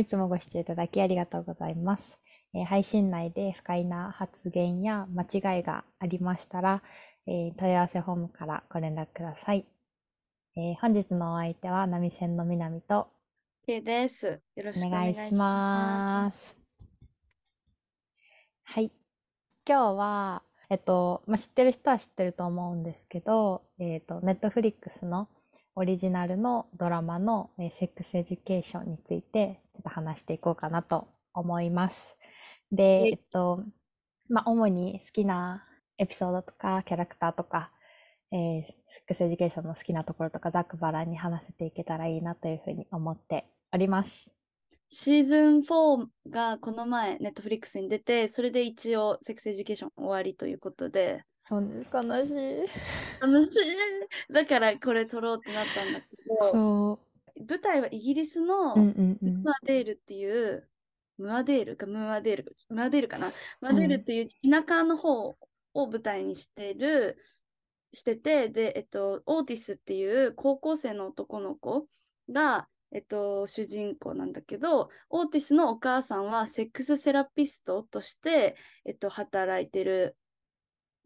いつもご視聴いただきありがとうございます。えー、配信内で不快な発言や間違いがありましたら、えー、問い合わせフォームからご連絡ください。えー、本日のお相手はナミセンの南と、ケです。よろしくお願いします。はい。今日は、えっと、まあ、知ってる人は知ってると思うんですけど、えっと、ネットフリックスのオリジナルのドラマの、えー、 Sex Education について話していこうかなと思います。で、えっと、まあ、主に好きなエピソードとかキャラクターとか、えー、 Sex Education の好きなところとかざっくばらんに話せていけたらいいなというふうに思っております。シーズン4がこの前、 Netflix に出て、それで一応、 Sex Education 終わりということで。そう悲しい。悲しい。だからこれ撮ろうってなったんだけど、そう舞台はイギリスのムアデールっていう、ムアデールかムアデール、ムアデールかな？ムアデールっていう田舎の方を舞台にしてる、してて、で、えっと、オーティスっていう高校生の男の子が、えっと、主人公なんだけど、オーティスのお母さんはセックスセラピストとして、えっと、働いてる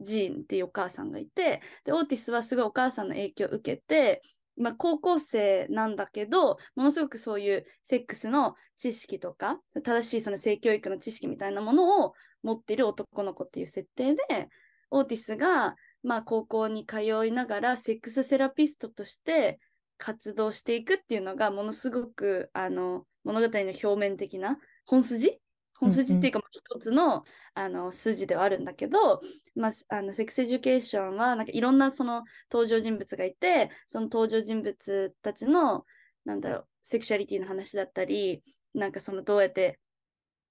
ジーンっていうお母さんがいて、で、オーティスはすごいお母さんの影響を受けて、まあ、高校生なんだけど、ものすごくそういうセックスの知識とか、正しいその性教育の知識みたいなものを持っている男の子っていう設定で、オーティスが、まあ、高校に通いながらセックスセラピストとして活動していくっていうのがものすごくあの物語の表面的な本筋本筋っていうか一つのうんうん、あの筋ではあるんだけど、まあ、あのセックスエデュケーションはなんかいろんなその登場人物がいてその登場人物たちのなんだろうセクシャリティの話だったりなんかそのどうやって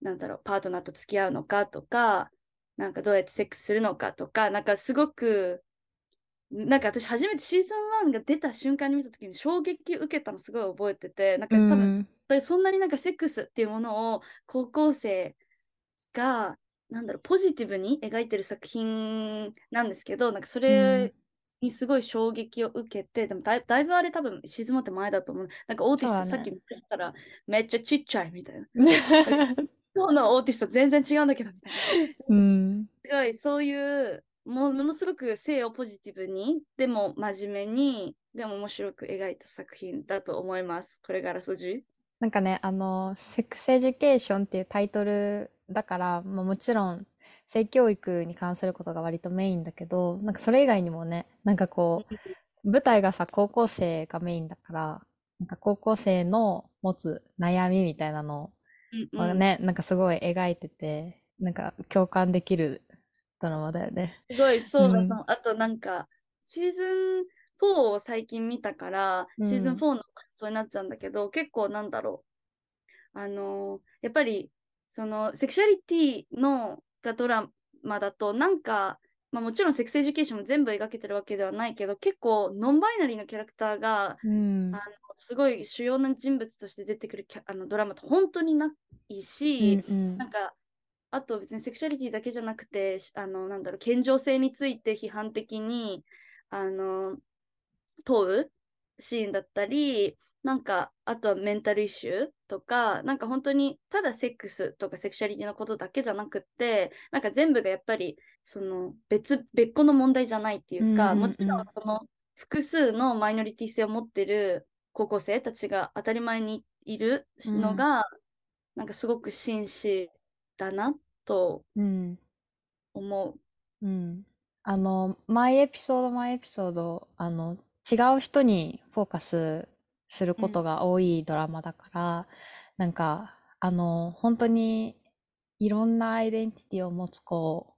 なんだろうパートナーと付き合うのかとかなんかどうやってセックスするのかとかなんかすごくなんか私初めてシーズン1が出た瞬間に見た時に衝撃受けたのすごい覚えててなんか多分、うん、そんなになんかセックスっていうものを高校生がなんだろうポジティブに描いてる作品なんですけどなんかそれにすごい衝撃を受けて、うん、でもだいぶあれ多分シーズン1って前だと思う。なんかオーティス、ね、さっき見たらめっちゃちっちゃいみたいな。今日のオーティスと全然違うんだけどみたいな、うん、すごいそういうもものすごく性をポジティブに、でも真面目に、でも面白く描いた作品だと思います。これからすじ。なんかね、あの、セックスエデュケーションっていうタイトルだから、まあ、もちろん性教育に関することが割とメインだけど、なんかそれ以外にもね、なんかこう、舞台がさ、高校生がメインだから、なんか高校生の持つ悩みみたいなのをね、うん。うん、なんかすごい描いてて、なんか共感できるドラマだよね。すごいそうだと、うん、あとなんかシーズン4を最近見たから、シーズン4の感想になっちゃうんだけど、結構なんだろう。あのー、やっぱりそのセクシャリティのがドラマだとなんかまあ、もちろんセックスエデュケーションも全部描けてるわけではないけど結構ノンバイナリーのキャラクターが、うん、あのすごい主要な人物として出てくるあのドラマって本当にないし、うんうん、なんかあと別にセクシャリティだけじゃなくてあのなんだろう健常性について批判的にあの問うシーンだったりなんかあとはメンタルイシューとかなんか本当にただセックスとかセクシャリティのことだけじゃなくってなんか全部がやっぱりその別別個の問題じゃないっていうか、うんうんうん、もちろんその複数のマイノリティ性を持ってる高校生たちが当たり前にいるのが、うん、なんかすごく紳士だなと思う。うん。あの、毎エピソード毎エピソード、あの、違う人にフォーカスすることが多いドラマだから、うん、なんか、あの、本当にいろんなアイデンティティを持つ子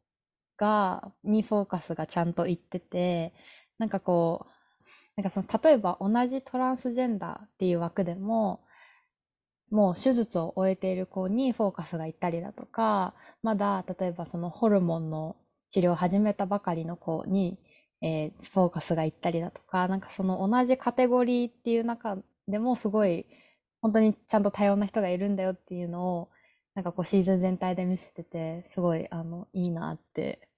が、にフォーカスがちゃんといってて、なんかこう、なんかその、例えば同じトランスジェンダーっていう枠でも、もう手術を終えている子にフォーカスがいったりだとか、まだ例えばそのホルモンの治療を始めたばかりの子に、えー、フォーカスがいったりだとか、なんかその同じカテゴリーっていう中でもすごい本当にちゃんと多様な人がいるんだよっていうのをなんかこうシーズン全体で見せててすごいあのいいなって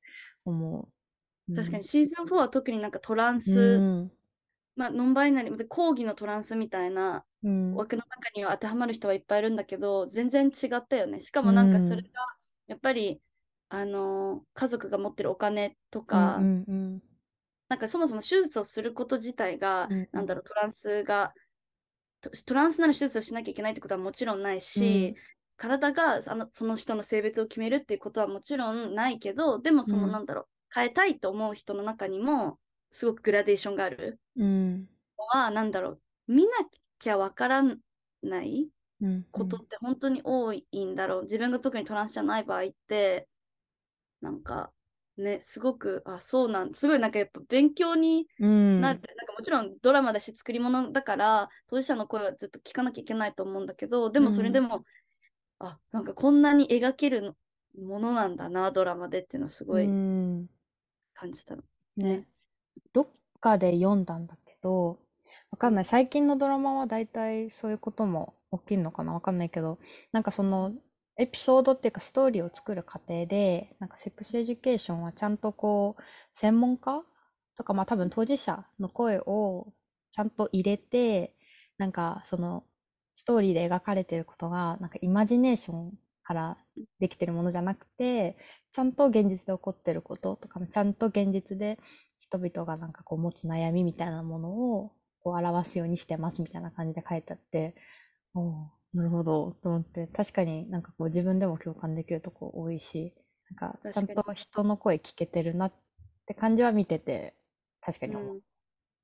思う。確かにシーズン4は特になんかトランスまあ、ノンバイナリー、講義のトランスみたいな枠の中には当てはまる人はいっぱいいるんだけど、全然違ったよね。しかもなんかそれが、やっぱり、あのー、家族が持ってるお金とか、なんかそもそも手術をすること自体が、うん、なんだろう、トランスが、トランスなら手術をしなきゃいけないってことはもちろんないし、うん、体があのその人の性別を決めるっていうことはもちろんないけど、でもその、なんだろう、変えたいと思う人の中にも、すごくグラデーションがある。のは、なんだろう、見なきゃわからないことって本当に多いんだろう。自分が特にトランスじゃない場合って、なんか、ね、すごく、あ、そうなん、すごいなんかやっぱ勉強になる。うん、なんかもちろんドラマだし作り物だから、当事者の声はずっと聞かなきゃいけないと思うんだけど、でもそれでも、うん、あ、なんかこんなに描けるものなんだな、ドラマでっていうのはすごい感じたの。ね。どっかで読んだんだけど、わかんない。最近のドラマは大体そういうことも起きるのかなわかんないけど、なんかそのエピソードっていうかストーリーを作る過程で、なんかセックスエデュケーションはちゃんとこう、専門家とかまあ多分当事者の声をちゃんと入れて、なんかそのストーリーで描かれてることが、なんかイマジネーションからできてるものじゃなくて、ちゃんと現実で起こってることとかもちゃんと現実で人々がなんかこう持つ悩みみたいなものをこう表すようにしてますみたいな感じで書いてあって、おなるほど、と思って、確かになんかこう自分でも共感できるとこ多いし、なんかちゃんと人の声聞けてるなって感じは見てて、確かに思う。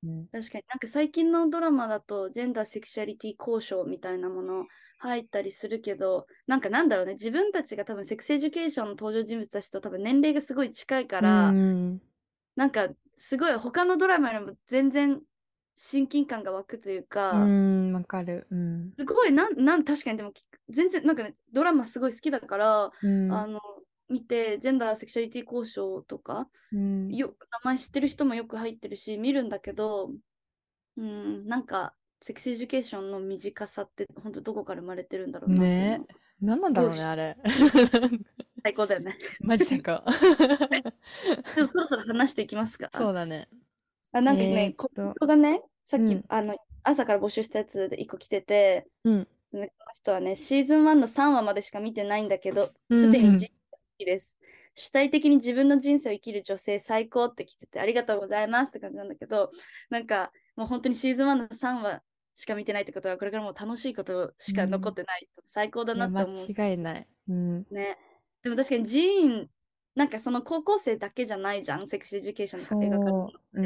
うん、確かに。なんか最近のドラマだとジェンダーセクシャリティ交渉みたいなもの入ったりするけどなんかなんだろうね。自分たちが多分セックスエデュケーションの登場人物たちと多分年齢がすごい近いから、うん、なんかすごい他のドラマよりも全然親近感が湧くというか、うん、わかる。うん。すごい、なん、なん、確かにでも、全然、なんかね、ドラマすごい好きだから、うん、あの、見て、ジェンダー、セクシャリティ考証とか、うん、よ名前知ってる人もよく入ってるし、見るんだけど、うん、なんか、セックスエデュケーションの尊さって、本当どこから生まれてるんだろうなね何なんだろうね、あれ。最高だよね。マジ最高。ちょっとそろそろ話していきますか。そうだね。あなんかね、コメントがね、さっき、うん、あの朝から募集したやつで1個来てて、うん、その人はね、シーズン1の3話までしか見てないんだけど、すでにジーン好きです。主体的に自分の人生を生きる女性最高って来てて、ありがとうございますって感じなんだけど、なんかもう本当にシーズン1の3話しか見てないってことは、これからもう楽しいことしか残ってない。うん、最高だなって思う。間違いない。うん、ね。でも確かにジーン、なんかその高校生だけじゃないじゃん、セックスエデュケーションの家庭がう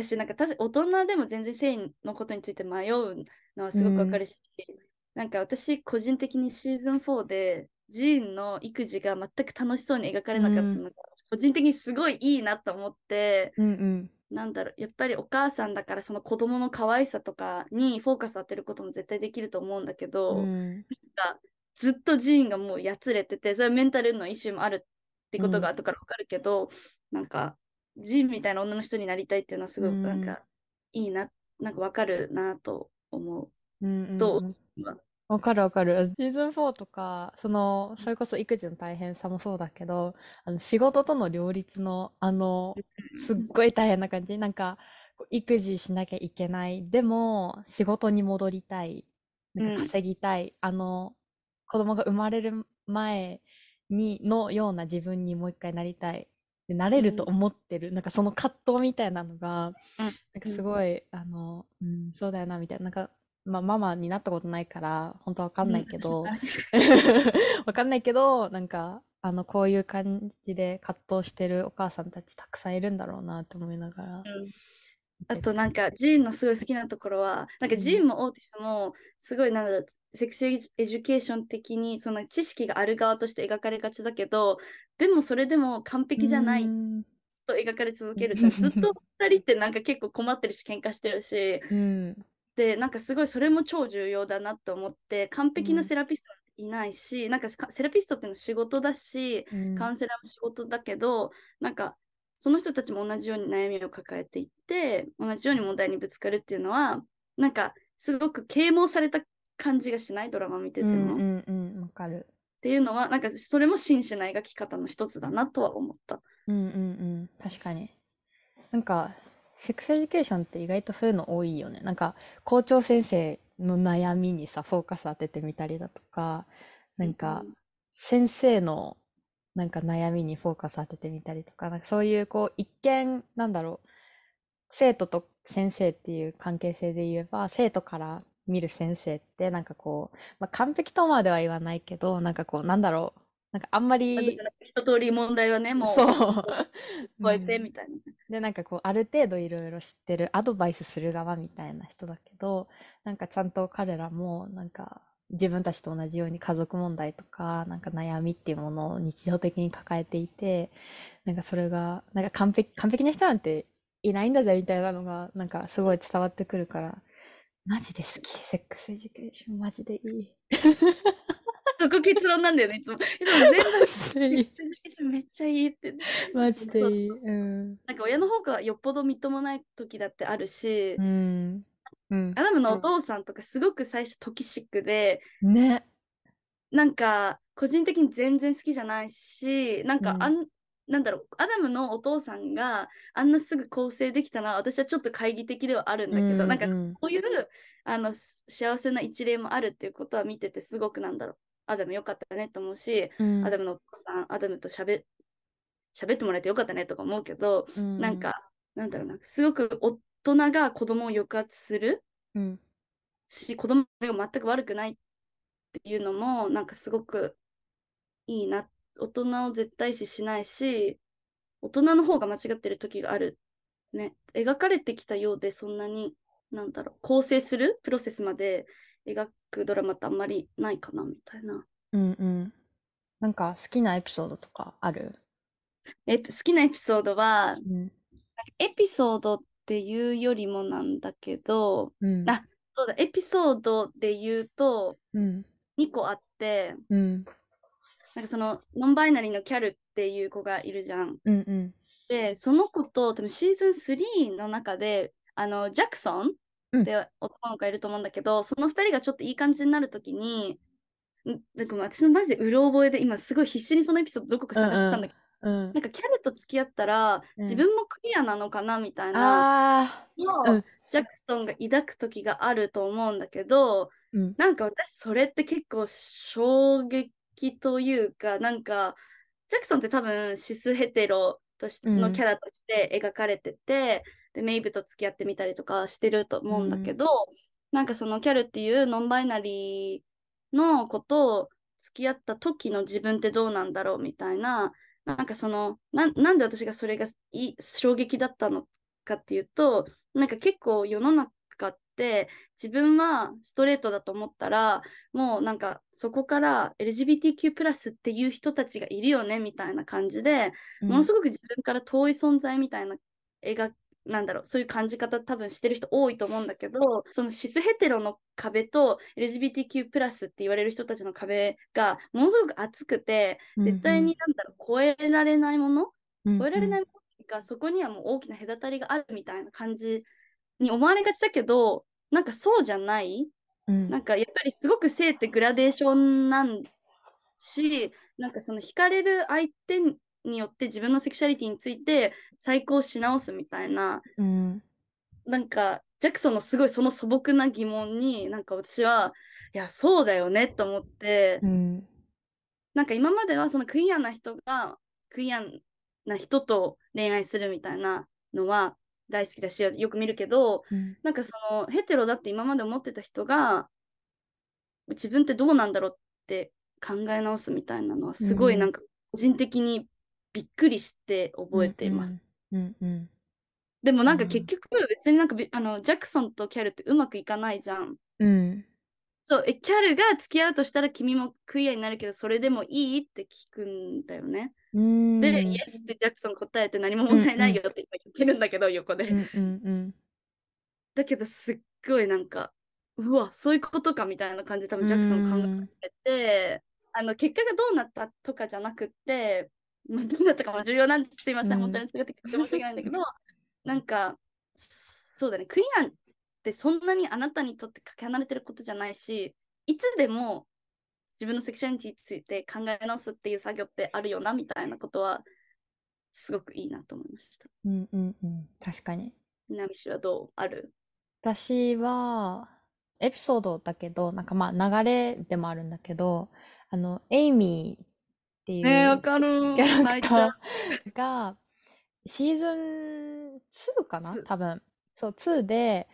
ん、私なんか大人でも全然性のことについて迷うのはすごくわかるし、うん、なんか私個人的にシーズン4でジーンの育児が全く楽しそうに描かれなかったのが、うん、個人的にすごいいいなと思って、うんうん、なんだろうやっぱりお母さんだからその子供の可愛さとかにフォーカス当てることも絶対できると思うんだけど、うん、なんかずっとジーンがもうやつれててそれはメンタルのイシューもあるってことが後から分かるけど、うん、なんかジンみたいな女の人になりたいっていうのはすごくなんかいいな、なんかわかるなと思う。うんうん、どう？わかるわかる。シーズン4とか、その、それこそ育児の大変さもそうだけど、あの、仕事との両立の、あの、すっごい大変な感じ。なんか、育児しなきゃいけない。でも、仕事に戻りたい。なんか稼ぎたい。うん、あの、子供が生まれる前に、のような自分にもう一回なりたい。でなれると思ってる、うん、なんかその葛藤みたいなのが、うん、なんかすごい、あの、うん、そうだよなみたいな。なんかまあ、ママになったことないから本当わかんないけど、わかんないけどなんかあのこういう感じで葛藤してるお母さんたちたくさんいるんだろうなって思いながら、あとなんかジーンのすごい好きなところはなんかジーンもオーティスもすごいなんだろうセックスエデュケーション的にその知識がある側として描かれがちだけどでもそれでも完璧じゃないと描かれ続けるずっと2人ってなんか結構困ってるし喧嘩してるし、うん、でなんかすごいそれも超重要だなと思って完璧なセラピストいないし、うん、なんかセラピストっていうのは仕事だし、うん、カウンセラーも仕事だけどなんかその人たちも同じように悩みを抱えていって同じように問題にぶつかるっていうのはなんかすごく啓蒙された感じがしないドラマ見てても。うんうんうん、わかる。っていうのはなんかそれも真摯な描き方の一つだなとは思った。うんうんうん確かに。なんかセックスエデュケーションって意外とそういうの多いよね。なんか校長先生の悩みにさ、フォーカス当ててみたりだとか、なんか先生のなんか悩みにフォーカス当ててみたりとか、なんかそういうこう一見なんだろう、生徒と先生っていう関係性で言えば、生徒から見る先生ってなんかこう、まあ、完璧とまでは言わないけど、なんかこうなんだろう、なんかあんまり。一通り問題はね、もう。そう。超えてみたいな。で、なんかこう、ある程度いろいろ知ってる、アドバイスする側みたいな人だけど、なんかちゃんと彼らも、なんか、自分たちと同じように家族問題とか、なんか悩みっていうものを日常的に抱えていて、なんかそれが、なんか完璧、完璧な人なんていないんだぜみたいなのが、なんかすごい伝わってくるから、マジで好き。セックスエデュケーションマジでいい。そこ結論なんだよね、いつも。いつも全部めっちゃいいって。マジでいい。うん。なんか親の方がよっぽどみっともない時だってあるし、うん。うん、アダムのお父さんとかすごく最初トキシックで、ね。なんか個人的に全然好きじゃないし、なんかあん、うん、なんだろう、アダムのお父さんがあんなすぐ更生できたのは私はちょっと懐疑的ではあるんだけど、うんうん、なんかこういうあの幸せな一例もあるっていうことは見ててすごくなんだろう、アダムよかったねと思うし、うん、アダムのお父さん、アダムとしゃべ喋ってもらえてよかったねとか思うけど、うん、なんか、なんだろうな、すごく大人が子供を抑圧する、うん、し、子供が全く悪くないっていうのも、なんかすごくいいな。大人を絶対視しないし、大人の方が間違ってる時がある。ね。描かれてきたようで、そんなに、なんだろう、構成するプロセスまで描くドラマってあんまりないかなみたいな。うんうん。なんか好きなエピソードとかある？え好きなエピソードは、うん、エピソードっていうよりもなんだけど、うん、あそうだエピソードで言うと、うん、2個あって、うん、なんかそのノンバイナリーのキャルっていう子がいるじゃん。うんうん、でその子と多分シーズン3の中であのジャクソンって男の子いると思うんだけど、うん、その2人がちょっといい感じになるときに、なんか私のマジでうろ覚えで今すごい必死にそのエピソードどこか探してたんだけど、うんうん、なんかキャルと付き合ったら、自分もクリアなのかなみたいなのを、ジャクソンが抱く時があると思うんだけど、うん、なんか私それって結構衝撃というかなんかジャクソンって多分シスヘテロとしてのキャラとして描かれてて、でメイブと付き合ってみたりとかしてると思うんだけど、うん、なんかそのキャルっていうノンバイナリーの子と付き合った時の自分ってどうなんだろうみたいななんかそのななんで私がそれがい衝撃だったのかっていうとなんか結構世の中って自分はストレートだと思ったらもうなんかそこから LGBTQ+ っていう人たちがいるよねみたいな感じで、うん、ものすごく自分から遠い存在みたいな描なんだろうそういう感じ方多分してる人多いと思うんだけどそのシスヘテロの壁と LGBTQ+ って言われる人たちの壁がものすごく厚くて絶対になんだろう、超えられないもの、うんうん、超えられないものがそこにはもう大きな隔たりがあるみたいな感じに思われがちだけどなんかそうじゃない、うん、なんかやっぱりすごく性ってグラデーションなんしなんかその惹かれる相手によって自分のセクシャリティについて再考し直すみたいな、うん、なんかジャクソンのすごいその素朴な疑問になんか私はいやそうだよねと思って、うん、なんか今まではそのクイアな人がクイアな人と恋愛するみたいなのは大好きだしよく見るけど、うん、なんかそのヘテロだって今まで思ってた人が自分ってどうなんだろうって考え直すみたいなのはすごいなんか個人的にびっくりして覚えています。うんうん、でもなんか結局別になんかあのジャクソンとキャルってうまくいかないじゃん。うん、そうえキャルが付き合うとしたら君もクイアになるけどそれでもいいって聞くんだよね。で、イエスってジャクソン答えて何も問題ないよって言ってるんだけど、横で。うんうんうん、だけどすっごいなんかうわそういうことかみたいな感じで多分ジャクソン考えてて、あの結果がどうなったとかじゃなくってまあ、どうだったかも重要なんです。すいません、うん、本当に違って申し訳ないんだけど、なんか、そうだね、クイアンってそんなにあなたにとってかけ離れてることじゃないし、いつでも自分のセクシュアリティについて考え直すっていう作業ってあるよなみたいなことは、すごくいいなと思いました。うんうんうん、確かに。南氏はどう？ある？私は、エピソードだけど、なんかまあ流れでもあるんだけど、あの、エイミーっていう。キャラクター。が、シーズン2かな？多分。そう、2で、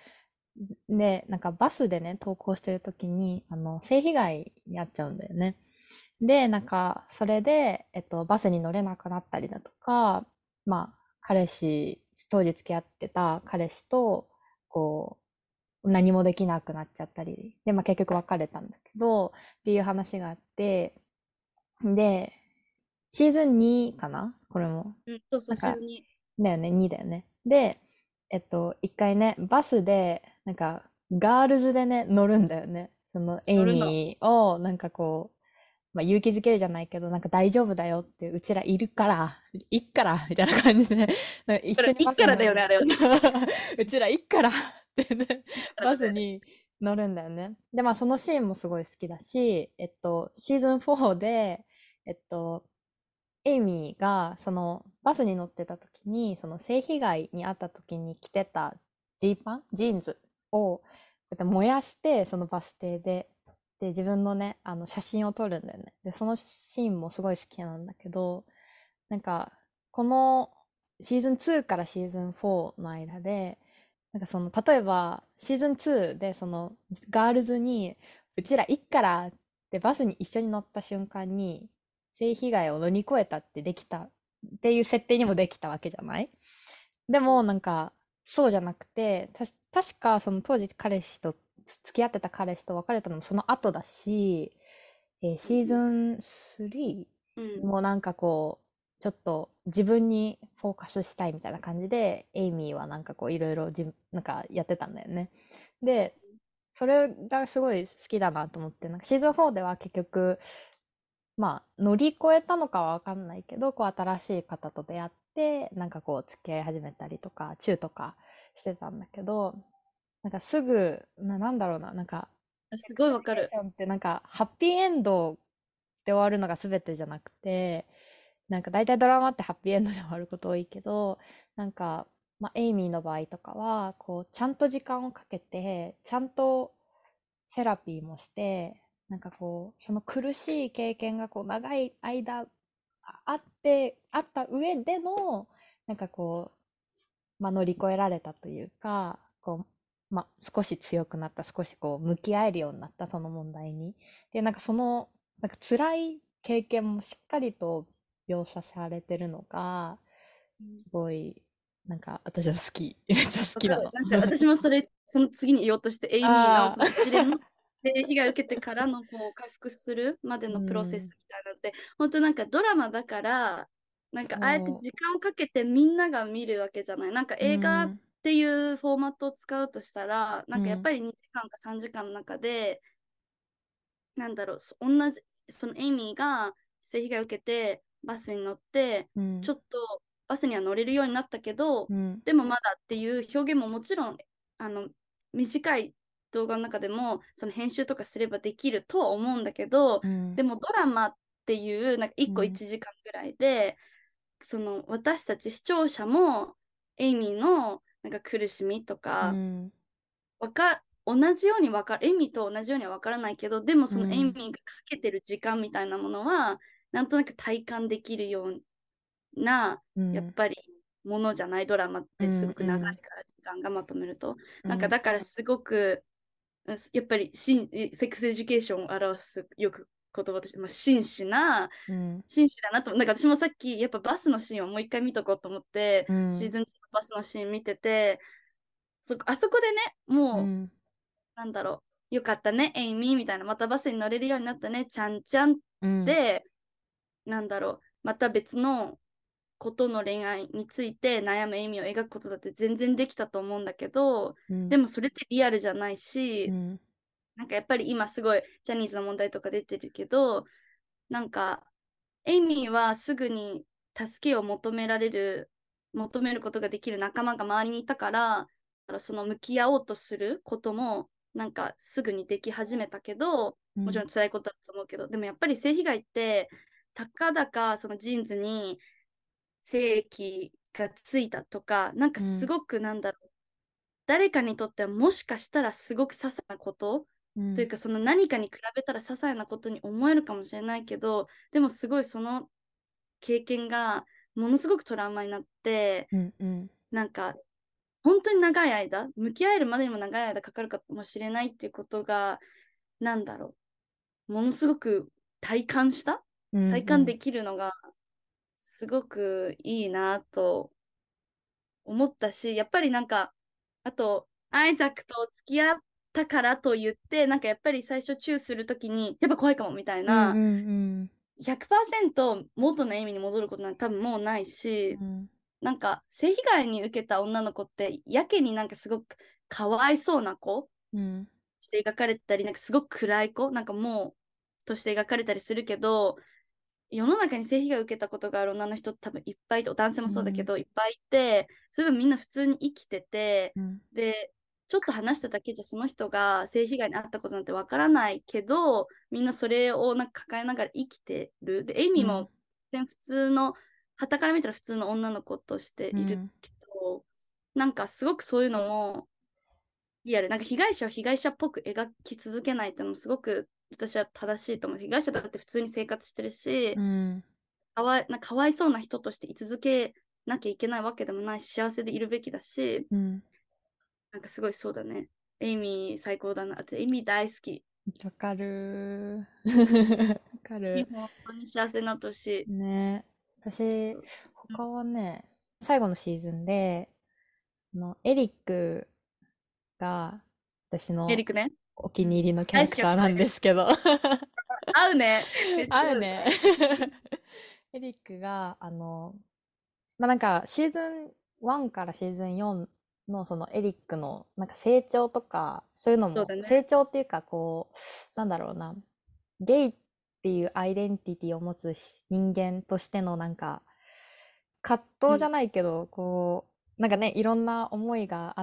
で、なんかバスでね、投稿してる時に、あの、性被害に遭っちゃうんだよね。で、なんか、それで、えっと、バスに乗れなくなったりだとか、まあ、彼氏、当時付き合ってた彼氏と、こう、何もできなくなっちゃったり、で、まあ結局別れたんだけど、っていう話があって、で、シーズン2かな？これも。うん、そうそう、シーズン2。だよね、2だよね。で、えっと、一回ね、バスで、なんか、ガールズでね、乗るんだよね。その、エイミーを、なんかこう、まあ、勇気づけるじゃないけど、なんか大丈夫だよって、うちらいるから、いっから、みたいな感じで、ね、一緒にバスに。からだよね、あれ うちらいっからって ね、バスに乗るんだよね。で、まあそのシーンもすごい好きだし、えっと、シーズン4で、えっと、エイミーが、その、バスに乗ってた時に、その性被害に遭った時に着てたジーパンジーンズを、燃やして、そのバス停で、で、自分のね、あの、写真を撮るんだよね。で、そのシーンもすごい好きなんだけど、なんか、このシーズン2からシーズン4の間で、なんかその、例えば、シーズン2で、その、ガールズに、うちらいっからってバスに一緒に乗った瞬間に、性被害を乗り越えたってできたっていう設定にもできたわけじゃない？でも、なんか、そうじゃなくて、た確かその当時彼氏と付き合ってた彼氏と別れたのもその後だし、えー、シーズン 3? もなんかこう、ちょっと自分にフォーカスしたいみたいな感じで、エイミーはなんかこういろいろなんかやってたんだよね。で、それがすごい好きだなと思って、なんかシーズン4では結局、まあ乗り越えたのかはわかんないけど、こう新しい方と出会って、なんかこう付き合い始めたりとか、チューとかしてたんだけど、なんかすぐ、な、なんだろうな、なんか、すごいわかる。ってなんか、ハッピーエンドで終わるのが全てじゃなくて、なんか大体ドラマってハッピーエンドで終わること多いけど、なんか、まあ、エイミーの場合とかは、こう、ちゃんと時間をかけて、ちゃんとセラピーもして、なんかこう、その苦しい経験がこう、長い間あって、あった上でも、なんかこう、まあ、乗り越えられたというか、こう、まあ、少し強くなった、少しこう、向き合えるようになった、その問題に。で、なんかその、なんか辛い経験もしっかりと描写されてるのが、すごい、なんか私は好き。めっちゃ好きなの。なんか私もそれ、その次に言おうとして、エイミーのその一連の被害を受けてからのこう回復するまでのプロセスみたいなのって、うん、本当なんかドラマだから、なんかあえて時間をかけてみんなが見るわけじゃない。なんか映画っていうフォーマットを使うとしたら、なんかやっぱり2時間か3時間の中で、うん、なんだろう、同じ、そのエイミーが性被害を受けて、バスに乗って、うん、ちょっとバスには乗れるようになったけど、うん、でもまだっていう表現ももちろん、あの、短い動画の中でも、その編集とかすればできるとは思うんだけど、でもドラマっていう、なんか1個1時間ぐらいで、その私たち視聴者も、エイミーのなんか苦しみとか、うん、わか同じようにわかるエミと同じようには分からないけどでもそのエミがかけてる時間みたいなものは、うん、なんとなく体感できるような、うん、やっぱりものじゃない？ドラマってすごく長いから時間がまとめると、うん、なんかだからすごくやっぱりセックスエデュケーションを表すよく言葉として、まあ、真摯な、うん、真摯だなとなんか私もさっきやっぱバスのシーンをもう一回見とこうと思って、うん、シーズン2のバスのシーン見ててそあそこでねもう、うん、なんだろうよかったねエイミーみたいなまたバスに乗れるようになったねちゃんちゃんで、うん、なんだろうまた別のことの恋愛について悩むエイミーを描くことだって全然できたと思うんだけど、うん、でもそれってリアルじゃないし、うん、なんかやっぱり今すごいジャニーズの問題とか出てるけど、なんかエイミーはすぐに助けを求められる、求めることができる仲間が周りにいたから、その向き合おうとすることもなんかすぐにでき始めたけど、もちろん辛いことだと思うけど、うん、でもやっぱり性被害ってたかだかそのジーンズに性器がついたとか、なんかすごくなんだろう、誰かにとってはもしかしたらすごく些細なこと、うん、というかその何かに比べたら些細なことに思えるかもしれないけどでもすごいその経験がものすごくトラウマになって、うんうん、なんか本当に長い間向き合えるまでにも長い間かかるかもしれないっていうことがなんだろう。ものすごく体感した、うんうん、体感できるのがすごくいいなと思ったしやっぱりなんかあとアイザックと付き合ったからと言ってなんかやっぱり最初チューするときにやっぱ怖いかもみたいな、うんうんうん。100%元の意味に戻ることなんて多分もうないし、うん、なんか性被害に受けた女の子ってやけになんかすごくかわいそうな子、うん、して描かれたりなんかすごく暗い子なんかもうとして描かれたりするけど世の中に性被害を受けたことがある女の人多分いっぱいいて男性もそうだけど、うん、いっぱいいてそれでもみんな普通に生きてて、うん、でちょっと話しただけじゃその人が性被害に遭ったことなんてわからないけどみんなそれをなんか抱えながら生きてる。でエイミーも普通の傍から見たら普通の女の子としているけど、うん、なんかすごくそういうのもリアルなんか被害者を被害者っぽく描き続けないっていうのもすごく私は正しいと思う。被害者だって普通に生活してるし、うん、かわなかわいそうな人として居続けなきゃいけないわけでもないし幸せでいるべきだし、うん、なんかすごいそうだね。エイミー最高だな。エイミー大好き。わかる。わかる。本当に幸せな年ね。私、他はね、最後のシーズンで、あのエリックが私のエリックね。お気に入りのキャラクターなんですけど。合うね。合うね。エリックが、あの、まあ、なんかシーズン1からシーズン4のそのエリックのなんか成長とか、そういうのも、ね、成長っていうかこう、なんだろうな、ゲイっっていうアイデンティティを持つ人間としてのなんか葛藤じゃないけど、うん、こうなんかねいろんな思いがあ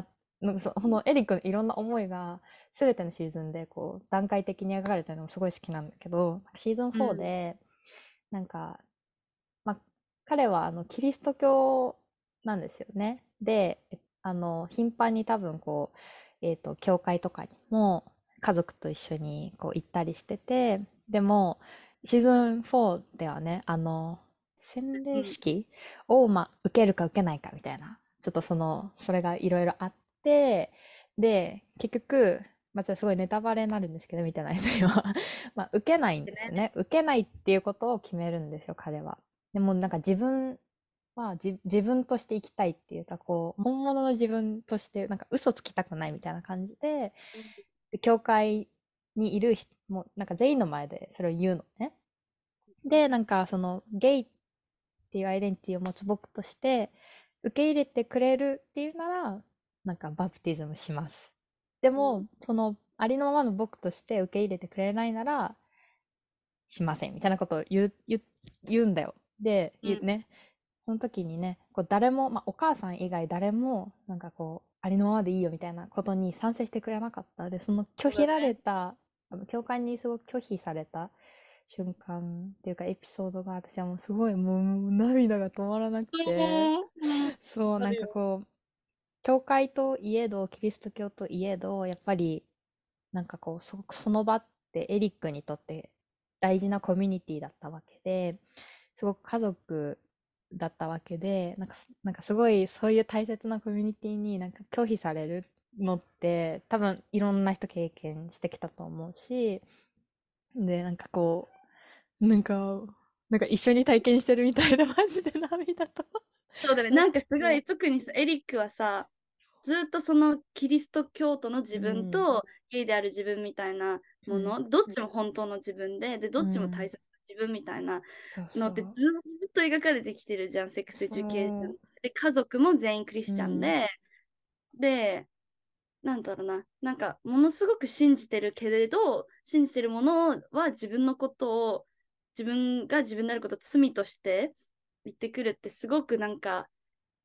そのエリックのいろんな思いが全てのシーズンでこう段階的に描かれてるのもすごい好きなんだけどシーズン4で、なんか、まあ、彼はあのキリスト教なんですよね。であの頻繁に多分こう、えっ、ー、と教会とかにも家族と一緒にこう行ったりしてて、でも、シーズン4ではね、あの、洗礼式を、まあ、受けるか受けないかみたいな、ちょっとその、それがいろいろあって、で、結局、まあ、ちょっとすごいネタバレになるんですけど、見てない人には まあ、受けないんですね。受けないっていうことを決めるんですよ、彼は。でもなんか自分は自分として生きたいっていうか、こう、本物の自分として、なんか嘘つきたくないみたいな感じで、で教会にいる人もなんか全員の前でそれを言うのね。でなんかそのゲイっていうアイデンティティを持つ僕として受け入れてくれるっていうならなんかバプティズムします。でも、うん、そのありのままの僕として受け入れてくれないならしませんみたいなことを言う言言うんだよ。で、うん、ね。その時にねこう誰も、まあ、お母さん以外誰もなんかこうありのままでいいよみたいなことに賛成してくれなかった。で、その拒否られた、ね、教会にすごく拒否された瞬間っていうかエピソードが私はもうすごいもう涙が止まらなくて、そう、なんかこう、教会といえど、キリスト教といえど、やっぱり、なんかこう、そその場ってエリックにとって大事なコミュニティだったわけで、すごく家族だったわけで、なんか、なんかすごいそういう大切なコミュニティになんか拒否されるのって多分いろんな人経験してきたと思うし、で、なんかこう、なんか、なんか一緒に体験してるみたいでマジで涙と。そうだね、なんかすごい、特にエリックはさ、ずっとそのキリスト教徒の自分とゲイである自分みたいなもの、うん、どっちも本当の自分で、で、どっちも大切自分みたいなのってずっと描かれてきてるじゃん、 Sex Education。で、家族も全員クリスチャンで、うん、で、なんだろうな、なんかものすごく信じてるけれど、信じてるものは自分のことを、自分が自分であることを罪として言ってくるってすごくなんか、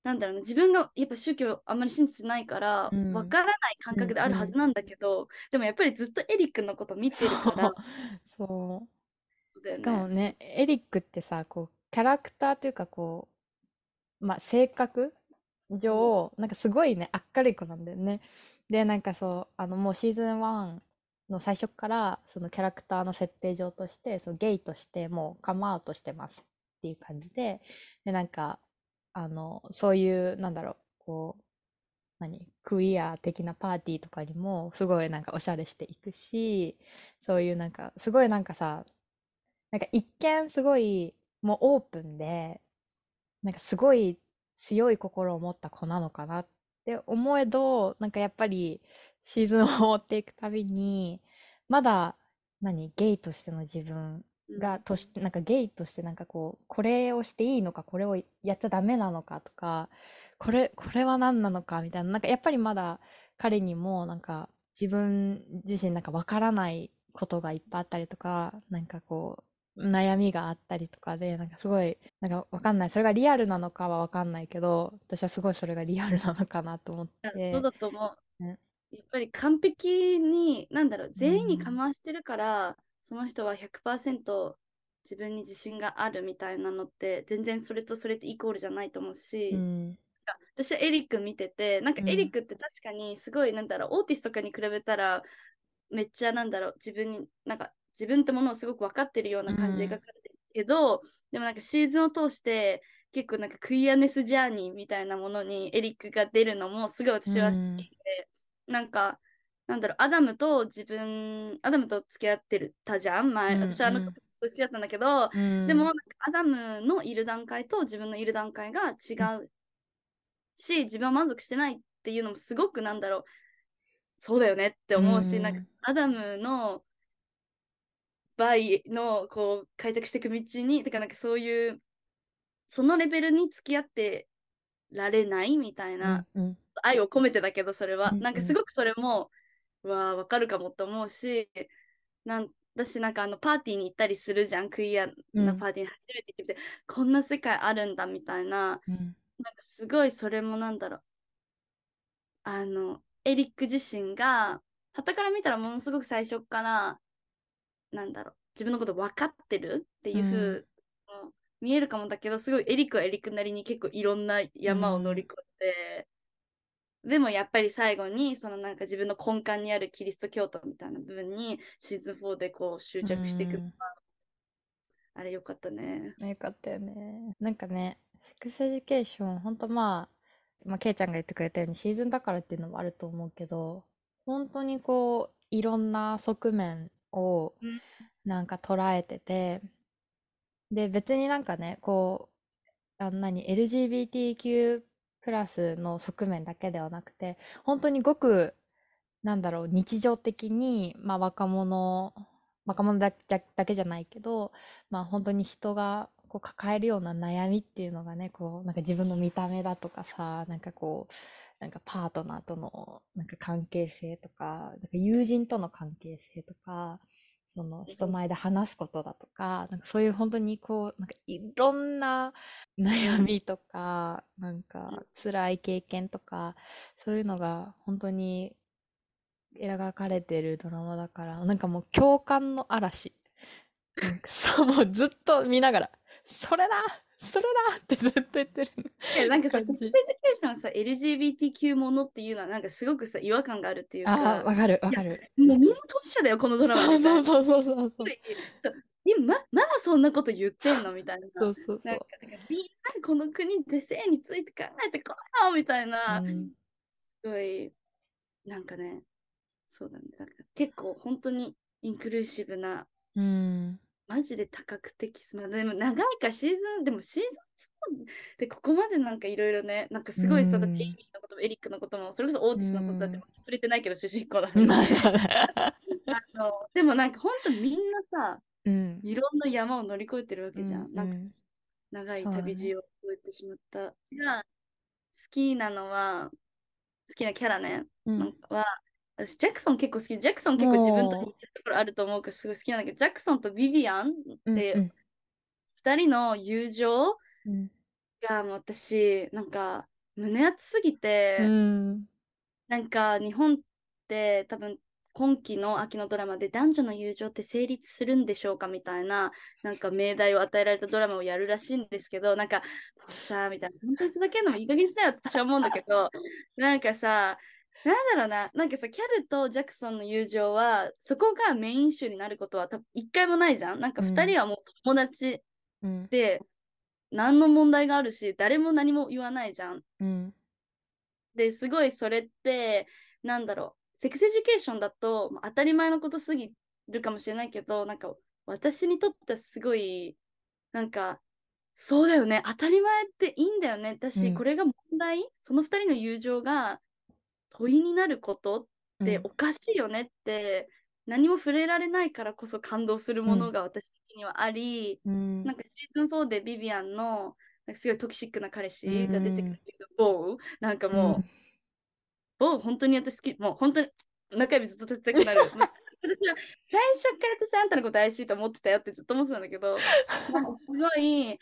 なんだろうな、自分がやっぱ宗教あんまり信じてないから、わからない感覚であるはずなんだけど、うんうん、でもやっぱりずっとエリックのこと見てるから、そう。ね。しかもね、エリックってさ、こう、キャラクターというか、こう、まあ、性格上、なんかすごいね、明るい子なんだよね。で、なんかそう、あのもうシーズン1の最初からそのキャラクターの設定上としてそのゲイとしてもうカムアウトしてますっていう感じででなんかあのそういうなんだろうこう何クイア的なパーティーとかにもすごいなんかおしゃれしていくしそういうなんかすごいなんかさなんか一見すごいもうオープンでなんかすごい強い心を持った子なのかなって思えどなんかやっぱりシーズンを追っていくたびに、まだ、何、ゲイとしての自分が、として、なんかゲイとしてなんかこう、これをしていいのか、これをやっちゃダメなのかとか、これ、これは何なのかみたいな、なんかやっぱりまだ彼にもなんか自分自身なんかわからないことがいっぱいあったりとか、なんかこう、悩みがあったりとかで、なんかすごい、なんかわかんない。それがリアルなのかはわかんないけど、私はすごいそれがリアルなのかなと思って。そうだと思う。ね、やっぱり完璧に、なんだろう、全員にかましてるから、うん、その人は100%自分に自信があるみたいなのって、全然それとそれってイコールじゃないと思うし、うん、私はエリック見てて、なんかエリックって確かにすごい、なんだろう、オーティスとかに比べたら、めっちゃなんだろう、自分に、なんか自分ってものをすごく分かってるような感じで描かれてるけど、うん、でもなんかシーズンを通して、結構なんか queerness journey みたいなものにエリックが出るのもすごい私は好きで、なんか、なんだろう、アダムと自分、アダムと付き合ってるたじゃん、前。私はあの子すごい好きだったんだけど、うん、でも、アダムのいる段階と自分のいる段階が違うし、自分は満足してないっていうのもすごくなんだろう、そうだよねって思うし、うん、なんかアダムのバイのこう開拓していく道に、てかなんかそういう、そのレベルに付き合ってられないみたいな、うんうん、愛を込めてだけどそれは、うんうん、なんかすごくそれもわわかるかもって思うしなん私なんかあのパーティーに行ったりするじゃんクイアなパーティーに初めて行ってみて、うん、こんな世界あるんだみたいな、うん、なんかすごいそれもなんだろう。あのエリック自身がはたから見たらものすごく最初からなんだろう。自分のこと分かってるっていうふう、うん、見えるかもだけどすごいエリックはエリックなりに結構いろんな山を乗り越えて、でもやっぱり最後にそのなんか自分の根幹にあるキリスト教徒みたいな部分にシーズン4でこう執着していく、うん、あれよかったね。よかったよね。なんかね、 Sex Education、ほんとまあ、まあ、ケイちゃんが言ってくれたようにシーズンだからっていうのもあると思うけど、本当にこう、いろんな側面をなんか捉えてて、で、別になんかね、こう、あんなに LGBTQ プラスの側面だけではなくて、本当にごく、なんだろう、日常的に、まあ若者、若者だけじゃないけど、まあ本当に人がこう抱えるような悩みっていうのがね、こう、なんか自分の見た目だとかさ、なんかこう、なんかパートナーとのなんか関係性とか、なんか友人との関係性とか、その人前で話すことだとか、なんかそういう本当にこう、なんかいろんな悩みとか、なんか辛い経験とか、そういうのが本当に描かれてるドラマだから、なんかもう共感の嵐。そう、もうずっと見ながら、それだそれだってずっと言ってる。いや、なんかさ、セッエデュケーションさ、LGBT ものっていうのは、なんかすごくさ、違和感があるっていうか。あ、わかる、わかる。もうみんな当事者だよ、このドラマ。そうそうそうそうそう今ままだそんなこと言ってんのみたいな。そうそうそう。なんか、みんなこの国で性について考えてこいよみたいな、うん、すごい、なんかね、そうだね。か結構本当にインクルーシブな、うん、マジで多角的スマでも長いかシーズンでもシーズン4でここまでなんかいろいろねなんかすごいさ、うん、エイミーのこともエリックのこともそれこそオーティスのことだって触れてないけど、主人公だ あのでもなんか本当みんなさ、うん、いろんな山を乗り越えてるわけじゃん、うん、なんか長い旅路を越えてしまった、が好きなのは好きなキャラね、うん、は私、ジャクソン結構好き。ジャクソン結構自分と似てるところあると思うからすごい好きなんだけど、ジャクソンとビビアンって2人の友情がもう私、なんか胸熱すぎて、うん、なんか日本って多分今期の秋のドラマで男女の友情って成立するんでしょうかみたいな、なんか命題を与えられたドラマをやるらしいんですけど、なんか、さあ、みたいな、本当にふざけんのもいい加減したよって私は思うんだけど、なんかさ、なんだろうな、なんかさ、キャルとジャクソンの友情は、そこがメイン集になることは多分一回もないじゃん。なんか二人はもう友達で、何の問題があるし、誰も何も言わないじゃん。うん、で、すごいそれって、なんだろう、 Sex Education だと、まあ、当たり前のことすぎるかもしれないけど、なんか私にとってはすごい、なんか、そうだよね、当たり前っていいんだよね。私、うん、これが問題、その2人の友情が問いになることっておかしいよねって、うん、何も触れられないからこそ感動するものが私的にはあり、うん、なんかシーズン4でビビアンのなんかすごいトキシックな彼氏が出てくるけど、ボーなんかもう、を本当に私好き、もう本当に中指ずっと立てたくなる。最初から私あんたのこと怪しいと思ってたよってずっと思ってたんだけど、すごい、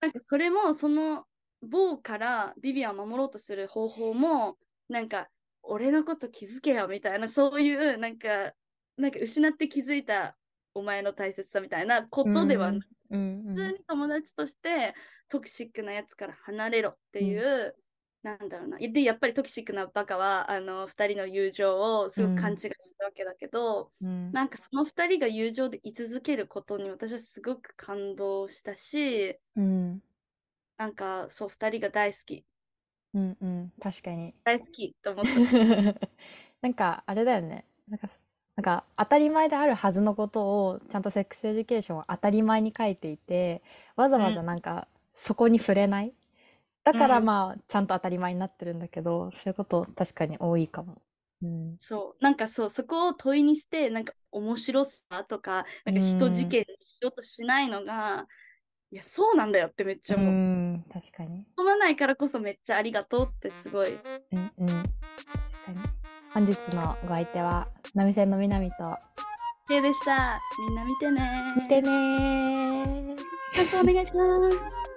なんかそれもその某からビビアンを守ろうとする方法も、なんか俺のこと気づけよみたいな、そういうなんか、なんか失って気づいたお前の大切さみたいなことではなく、うん普通に友達としてトクシックなやつから離れろっていう、なんだろうな。で、やっぱりトキシックなバカは、あの、二人の友情をすごく勘違いするわけだけど、うん、なんかその二人が友情で居続けることに私はすごく感動したし、うん、なんかそう、二人が大好き。うんうん、確かに。大好きと思った。なんか、あれだよね。なんか、なんか当たり前であるはずのことをちゃんと Sex Education は当たり前に書いていてわざわざなんかそこに触れない、だからまあ、ちゃんと当たり前になってるんだけど、そういうこと確かに多いかも。うん、そうなんかそうそこを問いにしてなんか面白さとかなんか一事件にしようとしないのが、いやそうなんだよってめっちゃ思う。うん確かに。飛ばないからこそめっちゃありがとうってすごい。うんうん確かに。本日のご相手は波線の南と K でした。みんな見てね見てね感想お願いします。